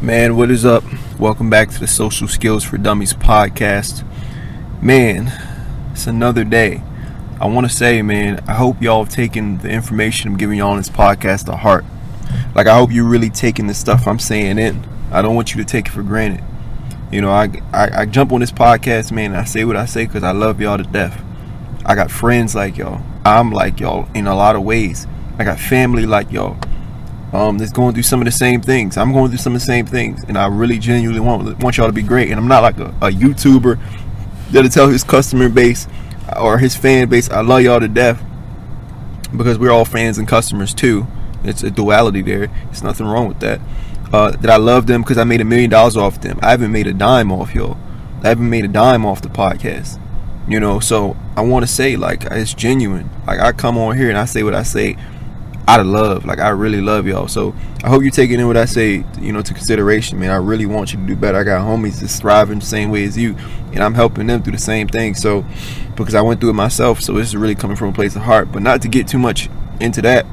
Man, what is up? Welcome back to the Social Skills for Dummies podcast. Man, it's another day. I want to say, man, I hope y'all have taken the information I'm giving y'all on this podcast to heart. Like, I hope you're really taking the stuff I'm saying in. I don't want you to take it for granted. You know, I, I, I jump on this podcast, man, and I say what I say because I love y'all to death. I got friends like y'all. I'm like y'all in a lot of ways. I got family like y'all um, that's going through some of the same things. I'm going through some of the same things, and I really genuinely want want y'all to be great. And I'm not like a, a YouTuber that'll tell his customer base or his fan base, "I love y'all to death," because we're all fans and customers too. It's a duality there. It's nothing wrong with that. Uh, that I love them because I made a million dollars off them. I haven't made a dime off y'all. I haven't made a dime off the podcast. You know, so I want to say like it's genuine. Like I come on here and I say what I say out of love. Like I really love y'all. So I hope you're taking in what I say, you know, to consideration, man. I really want you to do better. I got homies that's thriving the same way as you, and I'm helping them through the same thing. So because I went through it myself, so this is really coming from a place of heart. But not to get too much into that.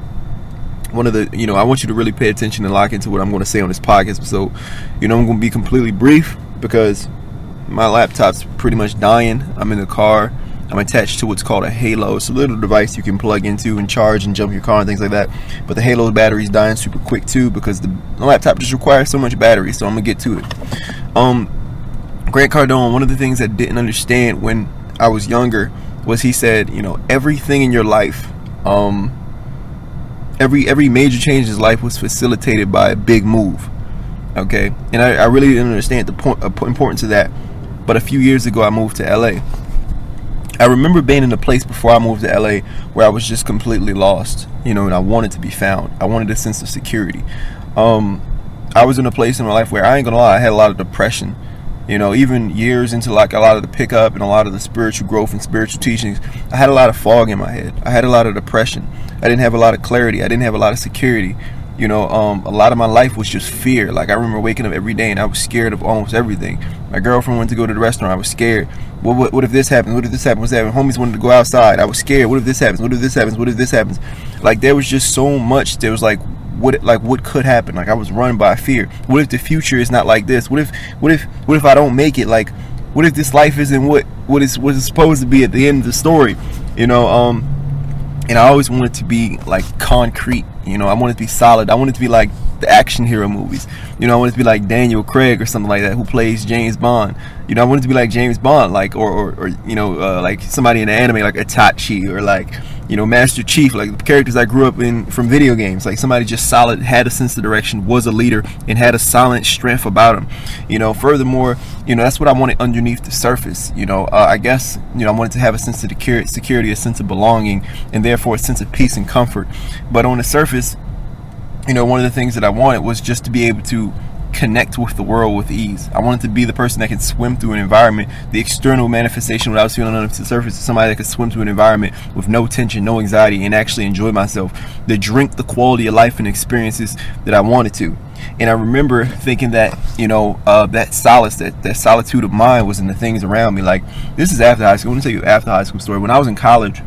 One of the, you know, I want you to really pay attention and lock into what I'm going to say on this podcast. So, you know, I'm going to be completely brief because my laptop's pretty much dying. I'm in the car I'm attached to what's called a Halo. It's a little device you can plug into and charge and jump your car and things like that. But the Halo battery is dying super quick too because the laptop just requires so much battery. So I'm gonna get to it. Um, Grant Cardone. One of the things I didn't understand when I was younger was he said, you know, everything in your life, um, every every major change in his life was facilitated by a big move. Okay, and I, I really didn't understand the point, uh, importance of that. But a few years ago, I moved to LA I remember being in a place before I moved to LA where I was just completely lost, you know, and I wanted to be found. I wanted a sense of security. Um, I was in a place in my life where I ain't gonna lie, I had a lot of depression. You know, even years into like a lot of the pickup and a lot of the spiritual growth and spiritual teachings, I had a lot of fog in my head. I had a lot of depression. I didn't have a lot of clarity. I didn't have a lot of security. You know, um, a lot of my life was just fear. Like I remember waking up every day and I was scared of almost everything. My girlfriend went to go to the restaurant. I was scared. What, what, what if this happens? What if this happens? What's happening? Homies wanted to go outside. I was scared. What if this happens? What if this happens? What if this happens? Like there was just so much. There was like what like what could happen? Like I was run by fear. What if the future is not like this? What if what if what if I don't make it? Like what if this life isn't what what is what is supposed to be at the end of the story? You know, um, and I always wanted to be like concrete. You know, I wanted to be solid. I wanted to be like the action hero movies. You know, I wanted to be like Daniel Craig or something like that, who plays James Bond. You know, I wanted to be like James Bond, like or or, or you know, uh, like somebody in the anime like Itachi or like you know Master Chief, like the characters I grew up in from video games. Like somebody just solid, had a sense of direction, was a leader, and had a solid strength about him. You know, furthermore, you know that's what I wanted underneath the surface. You know, uh, I guess you know I wanted to have a sense of security, a sense of belonging, and therefore a sense of peace and comfort. But on the surface, you know, one of the things that I wanted was just to be able to connect with the world with ease. I wanted to be the person that can swim through an environment, the external manifestation without feeling under the surface, somebody that could swim through an environment with no tension, no anxiety, and actually enjoy myself. To drink the quality of life and experiences that I wanted to. And I remember thinking that, you know, uh, that solace, that, that solitude of mind was in the things around me. Like, this is after high school. I'm going to tell you after high school story. When I was in college,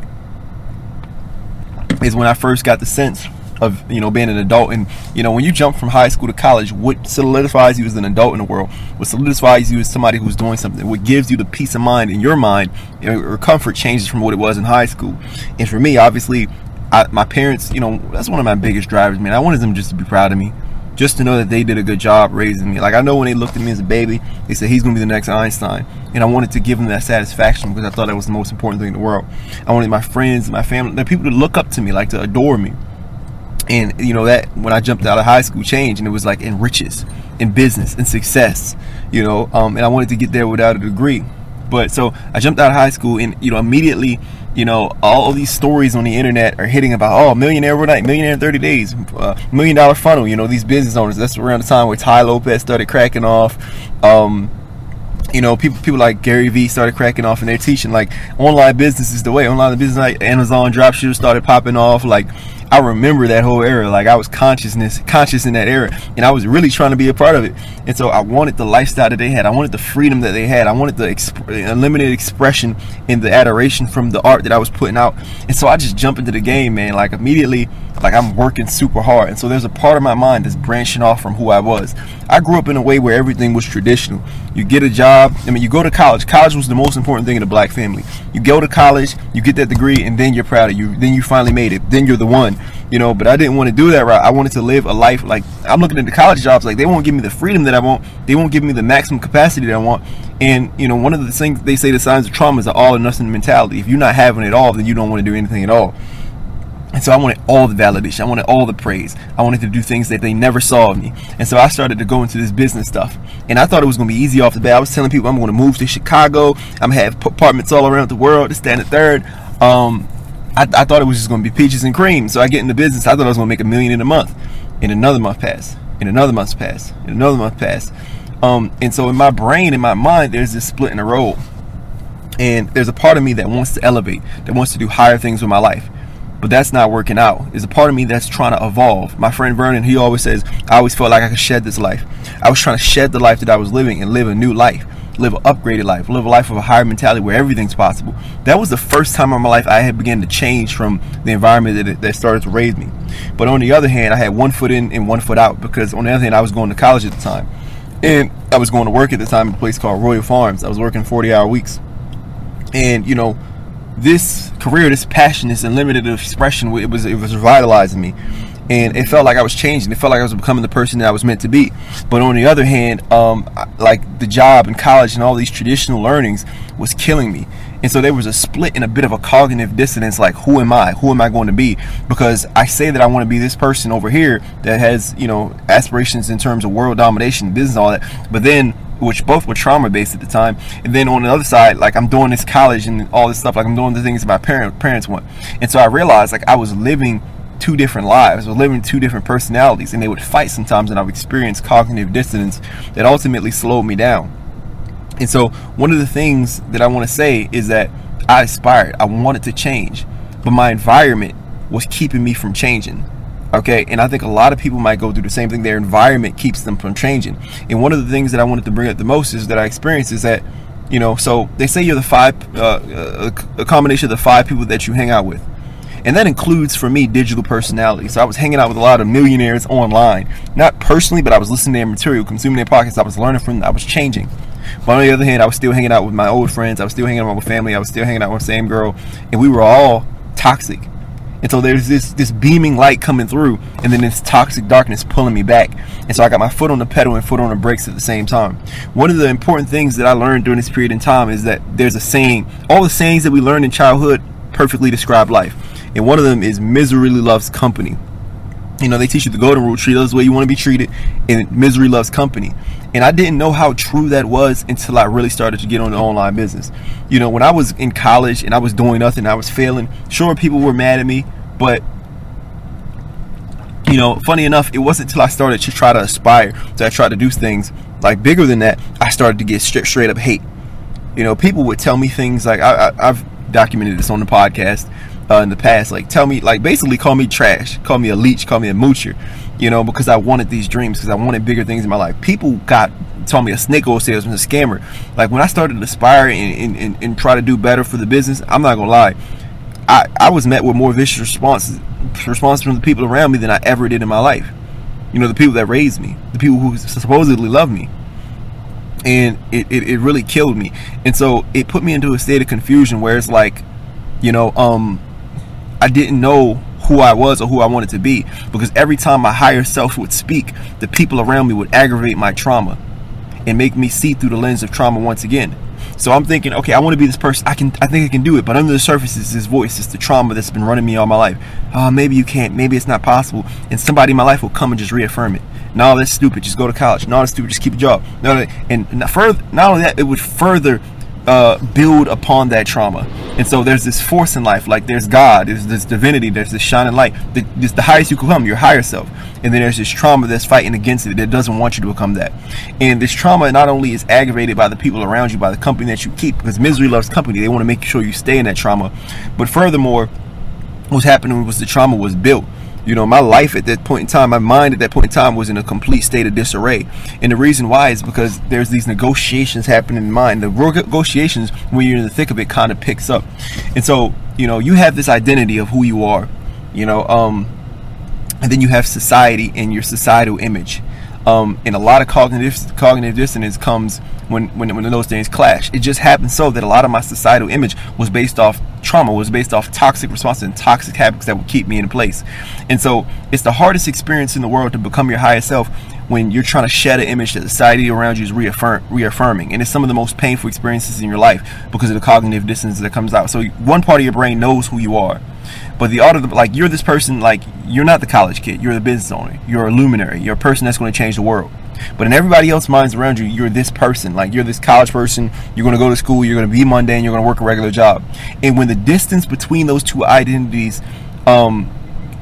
is when I first got the sense of you know being an adult. And you know when you jump from high school to college what solidifies you as an adult in the world? What solidifies you as somebody who's doing something? What gives you the peace of mind in your mind or comfort changes from what it was in high school? And for me obviously I, my parents you know that's one of my biggest drivers man. I wanted them just to be proud of me just to know that they did a good job raising me. Like i know when they looked at me as a baby they said he's going to be the next einstein. And i wanted to give them that satisfaction because i thought that was the most important thing in the world. I wanted my friends my family the people to look up to me like to adore me and you know that when I jumped out of high school changed and it was like in riches in business and success you know um, and I wanted to get there without a degree but so I jumped out of high school and you know immediately you know all these stories on the internet are hitting about oh millionaire overnight millionaire in 30 days uh, million dollar funnel you know these business owners that's around the time where Tai Lopez started cracking off um, you know, people people like Gary Vee started cracking off and they're teaching like online business is the way. Online business like Amazon dropshippers started popping off. Like I remember that whole era. Like I was consciousness conscious in that era, and I was really trying to be a part of it. And so I wanted the lifestyle that they had. I wanted the freedom that they had. I wanted the exp- unlimited expression in the adoration from the art that I was putting out. And so I just jumped into the game, man. Like immediately, like I'm working super hard. And so there's a part of my mind that's branching off from who I was. I grew up in a way where everything was traditional. You get a job. I mean, you go to college. College was the most important thing in a black family. You go to college, you get that degree, and then you're proud of you. Then you finally made it. Then you're the one you know but i didn't want to do that right i wanted to live a life like i'm looking at the college jobs like they won't give me the freedom that i want they won't give me the maximum capacity that i want and you know one of the things they say the signs of trauma is an all or nothing mentality if you're not having it all then you don't want to do anything at all and so I wanted all the validation. I wanted all the praise. I wanted to do things that they never saw of me. And so I started to go into this business stuff. And I thought it was going to be easy off the bat. I was telling people I'm going to move to Chicago. I'm going to have apartments all around the world, to stand at third. Um, I, I thought it was just going to be peaches and cream. So I get into business. I thought I was going to make a million in a month. And another month passed. And another month passed. And another month passed. Um, and so in my brain, in my mind, there's this split in the role. And there's a part of me that wants to elevate, that wants to do higher things with my life. But that's not working out. There's a part of me that's trying to evolve. My friend Vernon, he always says, I always felt like I could shed this life. I was trying to shed the life that I was living and live a new life live an upgraded life, live a life of a higher mentality where everything's possible. That was the first time in my life I had begun to change from the environment that, that started to raise me. But on the other hand, I had one foot in and one foot out because on the other hand, I was going to college at the time. And I was going to work at the time at a place called Royal Farms. I was working 40 hour weeks. And, you know, this career, this passion, this unlimited expression, it was it was revitalizing me and it felt like I was changing. It felt like I was becoming the person that I was meant to be. But on the other hand, um, like the job and college and all these traditional learnings was killing me. And so there was a split and a bit of a cognitive dissonance like, who am I? Who am I going to be? Because I say that I want to be this person over here that has, you know, aspirations in terms of world domination, business, all that. But then which both were trauma based at the time. And then on the other side, like I'm doing this college and all this stuff, like I'm doing the things my parent, parents want. And so I realized like I was living two different lives or living two different personalities and they would fight sometimes and I would experience cognitive dissonance that ultimately slowed me down. And so one of the things that I want to say is that I aspired, I wanted to change, but my environment was keeping me from changing. Okay, and I think a lot of people might go through the same thing. Their environment keeps them from changing. And one of the things that I wanted to bring up the most is that I experienced is that, you know, so they say you're the five, uh, a combination of the five people that you hang out with. And that includes for me digital personality. So I was hanging out with a lot of millionaires online. Not personally, but I was listening to their material, consuming their podcasts. I was learning from them. I was changing. But on the other hand, I was still hanging out with my old friends. I was still hanging out with family. I was still hanging out with the same girl. And we were all toxic. And so there's this this beaming light coming through, and then this toxic darkness pulling me back. And so I got my foot on the pedal and foot on the brakes at the same time. One of the important things that I learned during this period in time is that there's a saying, all the sayings that we learned in childhood perfectly describe life and one of them is misery loves company. You know, they teach you the golden rule: treat others the way you want to be treated, and misery loves company. And I didn't know how true that was until I really started to get on the online business. You know, when I was in college and I was doing nothing, I was failing. Sure, people were mad at me, but you know, funny enough, it wasn't until I started to try to aspire, to I tried to do things like bigger than that, I started to get straight, straight up hate. You know, people would tell me things like I, I, I've documented this on the podcast uh, in the past. Like tell me, like basically call me trash, call me a leech, call me a moocher, you know, because I wanted these dreams, because I wanted bigger things in my life. People got told me a snake oil salesman, a scammer. Like when I started to aspire and, and, and, try to do better for the business, I'm not gonna lie, I, I was met with more vicious responses responses from the people around me than I ever did in my life. You know, the people that raised me, the people who supposedly love me and it, it, it, really killed me and so it put me into a state of confusion where it's like you know um I didn't know who I was or who I wanted to be because every time my higher self would speak, the people around me would aggravate my trauma and make me see through the lens of trauma once again. So I'm thinking, okay, I want to be this person. I can, I think I can do it. But under the surface is this voice. It's the trauma that's been running me all my life. Oh, maybe you can't. Maybe it's not possible. And somebody in my life will come and just reaffirm it. No, that's stupid. Just go to college. No, that's stupid. Just keep a job. No, and further, not only that, it would further uh, build upon that trauma. And so there's this force in life, like there's God, there's this divinity, there's this shining light. It's the highest you can come, your higher self. And then there's this trauma that's fighting against it that doesn't want you to become that. And this trauma not only is aggravated by the people around you, by the company that you keep, because misery loves company. They want to make sure you stay in that trauma. But furthermore, what's happening was the trauma was built. You know, my life at that point in time, my mind at that point in time was in a complete state of disarray. And the reason why is because there's these negotiations happening in mind. The negotiations, when you're in the thick of it, kind of picks up. And so, you know, you have this identity of who you are, you know, um, and then you have society and your societal image. Um, and a lot of cognitive cognitive dissonance comes when, when when those things clash. It just happens so that a lot of my societal image was based off trauma, was based off toxic responses and toxic habits that would keep me in place. And so it's the hardest experience in the world to become your highest self when you're trying to shed an image that society around you is reaffirm, reaffirming. And it's some of the most painful experiences in your life because of the cognitive dissonance that comes out. So one part of your brain knows who you are but the other, like you're this person, like you're not the college kid. You're the business owner. You're a luminary. You're a person that's going to change the world. But in everybody else's minds around you, you're this person. Like you're this college person. You're going to go to school. You're going to be mundane. You're going to work a regular job. And when the distance between those two identities, um,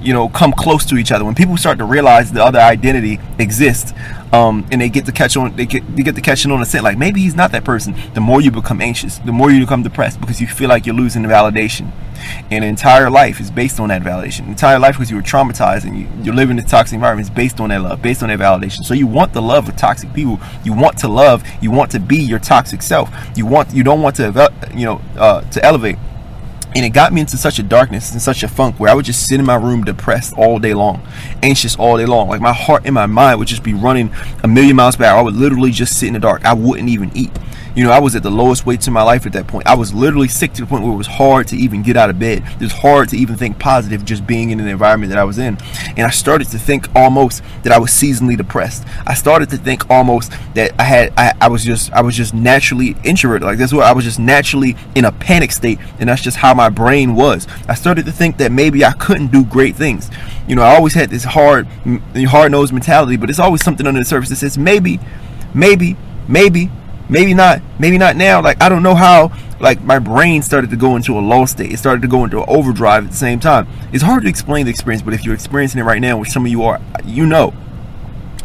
you know, come close to each other, when people start to realize the other identity exists, um, and they get to catch on, they get they get to catching on a scent. Like maybe he's not that person. The more you become anxious, the more you become depressed because you feel like you're losing the validation. And entire life is based on that validation. Entire life because you were traumatized and you, you're living in a toxic environment is based on that love, based on that validation. So you want the love of toxic people. You want to love. You want to be your toxic self. You want. You don't want to, you know, uh, to elevate. And it got me into such a darkness and such a funk where I would just sit in my room depressed all day long, anxious all day long. Like my heart and my mind would just be running a million miles per hour. I would literally just sit in the dark. I wouldn't even eat. You know, I was at the lowest weights in my life at that point. I was literally sick to the point where it was hard to even get out of bed. It was hard to even think positive just being in the environment that I was in. And I started to think almost that I was seasonally depressed. I started to think almost that I had I, I was just I was just naturally introverted. Like that's what I was just naturally in a panic state. And that's just how my brain was. I started to think that maybe I couldn't do great things. You know, I always had this hard hard nosed mentality, but it's always something under the surface that says maybe, maybe, maybe maybe not maybe not now. Like i don't know how like my brain started to go into a low state. It started to go into an overdrive at the same time. It's hard to explain the experience but if you're experiencing it right now which some of you are you know.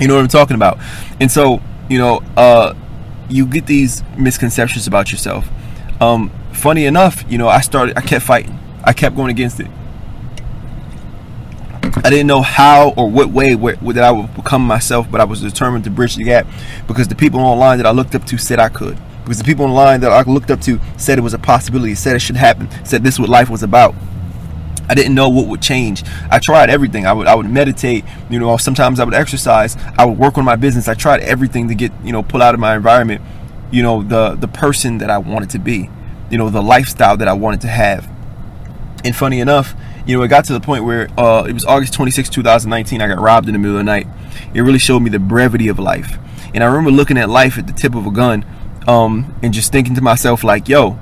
You know what i'm talking about. And so you know uh you get these misconceptions about yourself. Um funny enough you know i started i kept fighting. I kept going against it I didn't know how or what way where, that I would become myself, but I was determined to bridge the gap because the people online that I looked up to said I could. Because the people online that I looked up to said it was a possibility, said it should happen, said this is what life was about. I didn't know what would change. I tried everything. I would I would meditate, you know, sometimes I would exercise, I would work on my business. I tried everything to get, you know, pull out of my environment, you know, the the person that I wanted to be, you know, the lifestyle that I wanted to have. And funny enough, you know, it got to the point where uh, it was August 26, 2019. I got robbed in the middle of the night. It really showed me the brevity of life. And I remember looking at life at the tip of a gun um, and just thinking to myself, like, yo,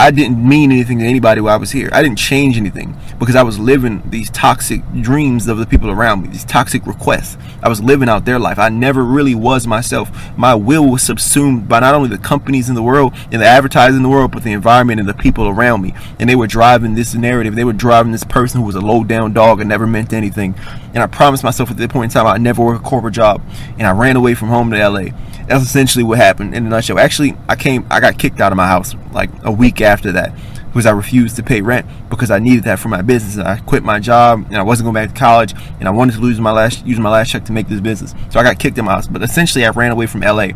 I didn't mean anything to anybody while I was here. I didn't change anything because I was living these toxic dreams of the people around me, these toxic requests. I was living out their life. I never really was myself. My will was subsumed by not only the companies in the world and the advertising in the world, but the environment and the people around me. And they were driving this narrative. They were driving this person who was a low down dog and never meant anything. And I promised myself at that point in time I'd never work a corporate job. And I ran away from home to LA. That's essentially what happened in a nutshell. Actually, I came, I got kicked out of my house like a week after that because I refused to pay rent because I needed that for my business. And I quit my job and I wasn't going back to college and I wanted to lose my last use my last check to make this business. So I got kicked in my house. But essentially, I ran away from LA.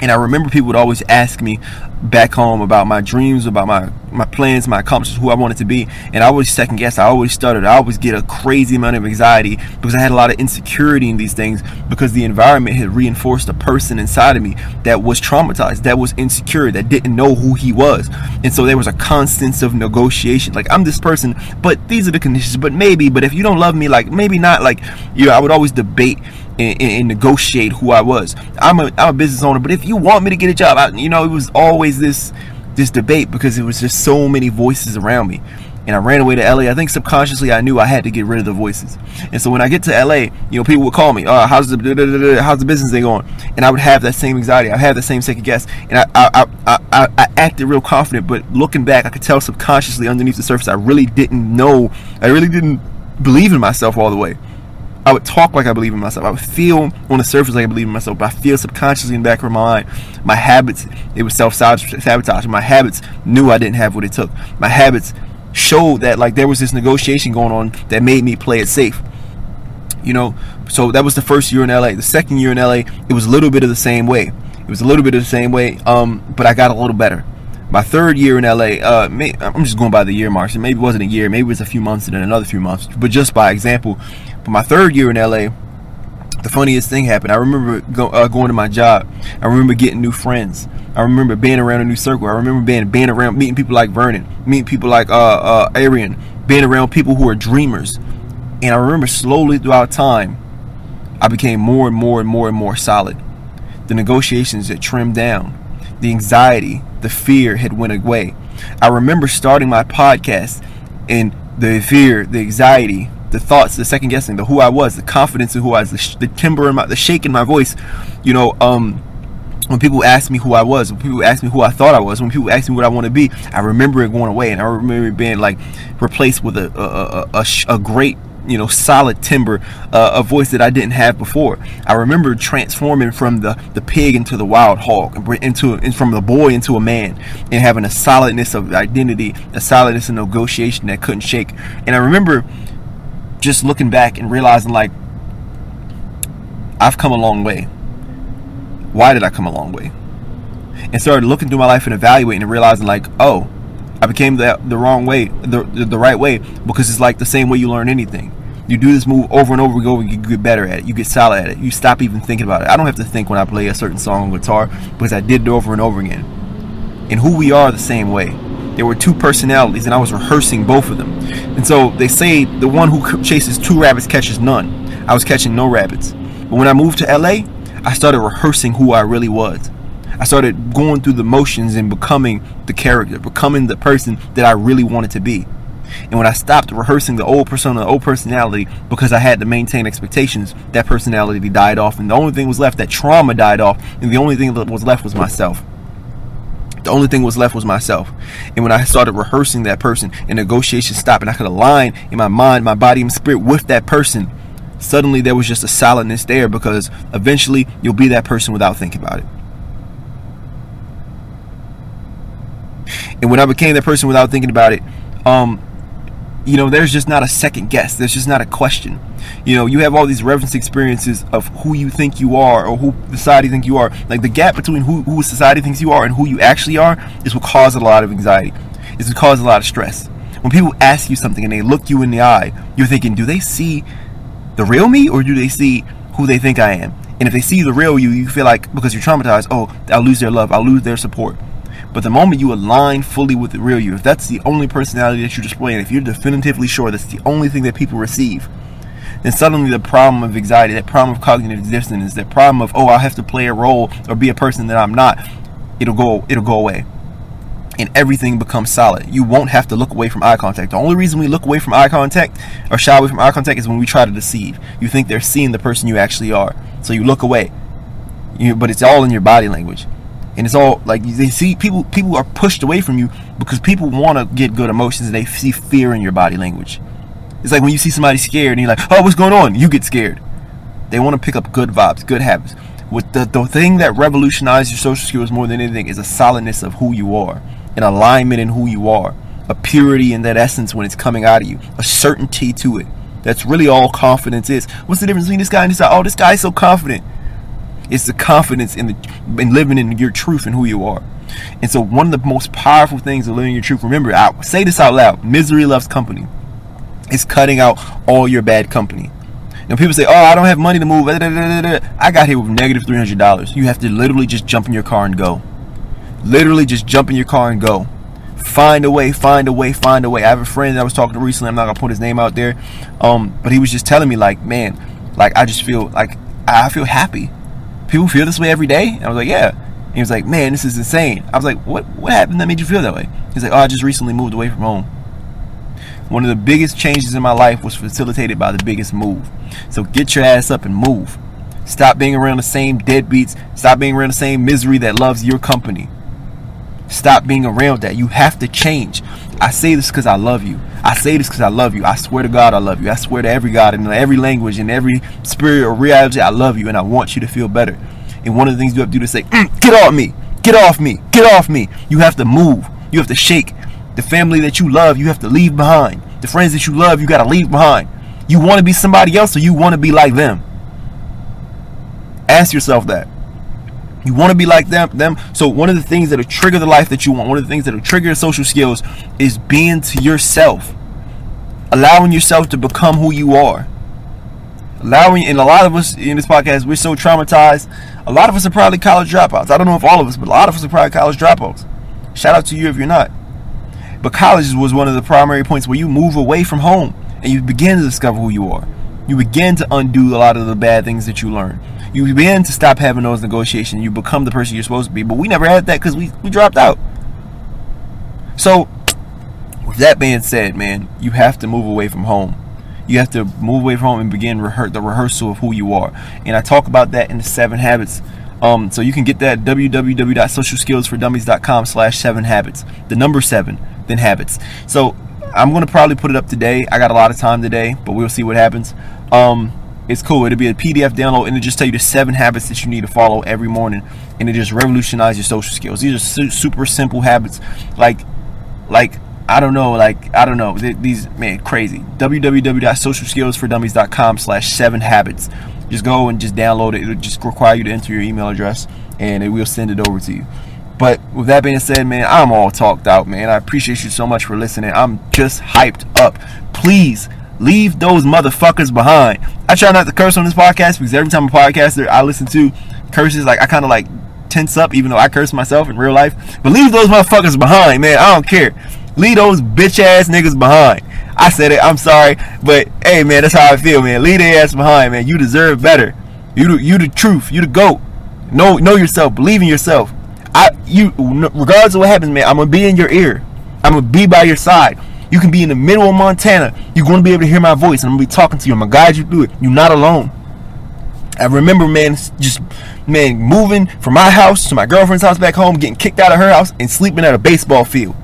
And I remember people would always ask me back home about my dreams, about my, my plans, my accomplishments, who I wanted to be. And I always second guess. I always stuttered. I always get a crazy amount of anxiety because I had a lot of insecurity in these things because the environment had reinforced a person inside of me that was traumatized, that was insecure, that didn't know who he was. And so there was a constant of negotiation. Like, I'm this person, but these are the conditions, but maybe, but if you don't love me, like, maybe not. Like, you know, I would always debate and, and, negotiate who I was. I'm a, I'm a business owner, but if you want me to get a job, I, you know, it was always this this debate because it was just so many voices around me. And I ran away to LA. I think subconsciously I knew I had to get rid of the voices. And so when I get to LA, you know, people would call me, "Oh, how's the how's the business thing going?" And I would have that same anxiety. I have the same second guess, and I I, I I I acted real confident. But looking back, I could tell subconsciously underneath the surface, I really didn't know. I really didn't believe in myself all the way. I would talk like I believe in myself. I would feel on the surface like I believe in myself, but I feel subconsciously in the back of my mind, my habits, it was self sabotage. My habits knew I didn't have what it took. My habits showed that like there was this negotiation going on that made me play it safe. You know, so that was the first year in LA. The second year in LA, it was a little bit of the same way. It was a little bit of the same way, um, but I got a little better. My third year in LA, uh, may, I'm just going by the year marks. And maybe it wasn't a year, maybe it was a few months and then another few months. But just by example, but my third year in LA, the funniest thing happened. I remember go, uh, going to my job. I remember getting new friends. I remember being around a new circle. I remember being being around meeting people like Vernon, meeting people like uh, uh, Arian, being around people who are dreamers. And I remember slowly throughout time, I became more and more and more and more solid. The negotiations had trimmed down. The anxiety, the fear had went away. I remember starting my podcast and the fear, the anxiety, the thoughts, the second guessing, the who I was, the confidence in who I was, the, sh- the timbre in my, the shake in my voice. You know, um, when people ask me who I was, when people ask me who I thought I was, when people ask me what I want to be, I remember it going away, and I remember it being like replaced with a a, a, a, a great you know solid timbre uh, a voice that i didn't have before i remember transforming from the the pig into the wild hog into and from the boy into a man and having a solidness of identity a solidness of negotiation that couldn't shake and i remember just looking back and realizing like I've come a long way. Why did I come a long way? And started looking through my life and evaluating and realizing like, oh, I became the the wrong way, the the right way because it's like the same way you learn anything. You do this move over and over and you get better at it. You get solid at it. You stop even thinking about it. I don't have to think when I play a certain song on guitar because I did it over and over again. And who we are the same way. There were two personalities, and I was rehearsing both of them. And so they say the one who chases two rabbits catches none. I was catching no rabbits. But when I moved to LA, I started rehearsing who I really was. I started going through the motions and becoming the character, becoming the person that I really wanted to be. And when I stopped rehearsing the old persona, the old personality, because I had to maintain expectations, that personality died off. And the only thing was left, that trauma died off. And the only thing that was left was myself. The only thing was left was myself. And when I started rehearsing that person and negotiations stopped and I could align in my mind, my body, and spirit with that person, suddenly there was just a solidness there because eventually you'll be that person without thinking about it. And when I became that person without thinking about it, um, you know, there's just not a second guess. There's just not a question. You know, you have all these reference experiences of who you think you are or who society think you are. Like the gap between who, who society thinks you are and who you actually are is what causes a lot of anxiety. It's what causes a lot of stress. When people ask you something and they look you in the eye, you're thinking, do they see the real me or do they see who they think I am? And if they see the real you, you feel like because you're traumatized, oh, I'll lose their love, I'll lose their support. But the moment you align fully with the real you, if that's the only personality that you display, and if you're definitively sure that's the only thing that people receive, then suddenly the problem of anxiety, that problem of cognitive dissonance, that problem of oh I have to play a role or be a person that I'm not, it'll go it'll go away. And everything becomes solid. You won't have to look away from eye contact. The only reason we look away from eye contact or shy away from eye contact is when we try to deceive. You think they're seeing the person you actually are. So you look away. You, but it's all in your body language and it's all like they see people people are pushed away from you because people want to get good emotions and they see fear in your body language. It's like when you see somebody scared and you're like oh what's going on? You get scared. They want to pick up good vibes good habits. With the, the thing that revolutionized your social skills more than anything is a solidness of who you are an alignment in who you are a purity in that essence when it's coming out of you a certainty to it. That's really all confidence is. What's the difference between this guy and this guy? Oh this guy's so confident it's the confidence in the in living in your truth and who you are. And so one of the most powerful things of living your truth, remember, I say this out loud, misery loves company. It's cutting out all your bad company. And people say, "Oh, I don't have money to move." I got here with negative three hundred dollars. You have to literally just jump in your car and go. Literally, just jump in your car and go. Find a way, find a way, find a way. I have a friend that I was talking to recently. I'm not gonna put his name out there, um, but he was just telling me, like, man, like I just feel like I feel happy people feel this way every day? And I was like, yeah. And he was like, man, this is insane. I was like, what what happened that made you feel that way? He's like, oh, I just recently moved away from home. One of the biggest changes in my life was facilitated by the biggest move. So get your ass up and move. Stop being around the same deadbeats. Stop being around the same misery that loves your company. Stop being around that. You have to change. I say this because I love you. I say this because I love you. I swear to God, I love you. I swear to every God in every language in every spirit or reality, I love you and I want you to feel better. And one of the things you have to do is say, mm, get off me, get off me, get off me. You have to move. You have to shake. The family that you love, you have to leave behind. The friends that you love, you got to leave behind. You want to be somebody else or you want to be like them? Ask yourself that. You want to be like them, them. So one of the things that'll trigger the life that you want, one of the things that'll trigger social skills is being to yourself. Allowing yourself to become who you are. Allowing and a lot of us in this podcast, we're so traumatized. A lot of us are probably college dropouts. I don't know if all of us, but a lot of us are probably college dropouts. Shout out to you if you're not. But college was one of the primary points where you move away from home and you begin to discover who you are. You begin to undo a lot of the bad things that you learn. You begin to stop having those negotiations. You become the person you're supposed to be. But we never had that because we, we dropped out. So, with that being said, man, you have to move away from home. You have to move away from home and begin rehe- the rehearsal of who you are. And I talk about that in the seven habits. Um, so you can get that www.socialskillsfordummies.com slash seven habits. The number seven, then habits. So I'm gonna probably put it up today. I got a lot of time today, but we'll see what happens. Um, it's cool. It'll be a PDF download, and it just tell you the seven habits that you need to follow every morning, and it just revolutionize your social skills. These are su- super simple habits, like, like I don't know, like I don't know. These man crazy. www.socialskillsfordummies.com slash seven habits. Just go and just download it. It'll just require you to enter your email address, and it will send it over to you. But with that being said, man, I'm all talked out, man. I appreciate you so much for listening. I'm just hyped up. Please leave those motherfuckers behind. I try not to curse on this podcast because every time a podcaster I listen to curses, like I kind of like tense up, even though I curse myself in real life. But leave those motherfuckers behind, man. I don't care. Leave those bitch ass niggas behind. I said it. I'm sorry, but hey, man, that's how I feel, man. Leave their ass behind, man. You deserve better. You, the, you the truth. You the goat. Know, know yourself. Believe in yourself. I you regardless of what happens, man, I'm gonna be in your ear. I'm gonna be by your side. You can be in the middle of Montana. You're gonna be able to hear my voice, and I'm gonna be talking to you. I'm gonna guide you through it. You're not alone. I remember, man, just man moving from my house to my girlfriend's house back home, getting kicked out of her house, and sleeping at a baseball field.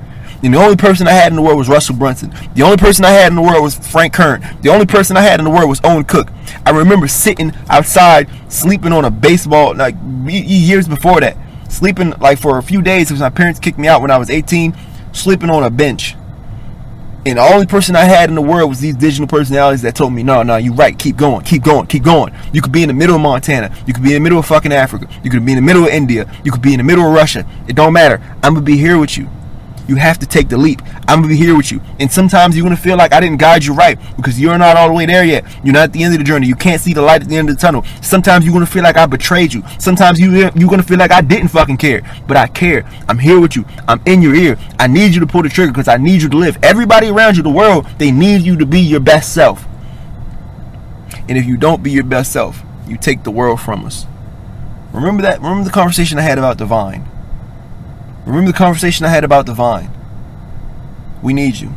And the only person I had in the world was Russell Brunson. The only person I had in the world was Frank Kern. The only person I had in the world was Owen Cook. I remember sitting outside, sleeping on a baseball, like years before that sleeping like for a few days because my parents kicked me out when I was 18, sleeping on a bench. And the only person I had in the world was these digital personalities that told me, no, no, you're right, keep going, keep going, keep going. You could be in the middle of Montana. You could be in the middle of fucking Africa. You could be in the middle of India. You could be in the middle of Russia. It don't matter. I'm going to be here with you. You have to take the leap. I'm gonna be here with you. And sometimes you're gonna feel like I didn't guide you right because you're not all the way there yet. You're not at the end of the journey. You can't see the light at the end of the tunnel. Sometimes you're gonna feel like I betrayed you. Sometimes you you're gonna feel like I didn't fucking care. But I care. I'm here with you. I'm in your ear. I need you to pull the trigger because I need you to live. Everybody around you, the world, they need you to be your best self. And if you don't be your best self, you take the world from us. Remember that? Remember the conversation I had about divine. Remember the conversation I had about the vine. We need you.